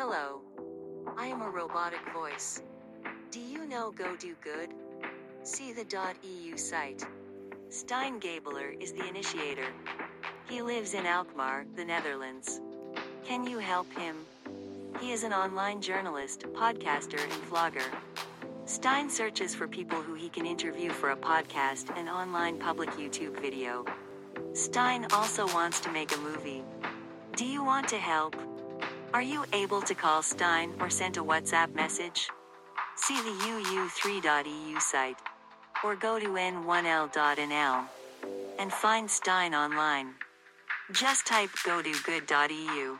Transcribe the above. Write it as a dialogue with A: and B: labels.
A: Hello. I am a robotic voice. Do you know Go Do Good? See the .eu site. Stijn Gabler is the initiator. He lives in Alkmaar, the Netherlands. Can you help him? He is an online journalist, podcaster, and vlogger. Stijn searches for people who he can interview for a podcast and online public YouTube video. Stijn also wants to make a movie. Do you want to help? Are you able to call Stijn or send a WhatsApp message? See the uu3.eu site. Or go to n1l.nl and find Stijn online. Just type godogood.eu.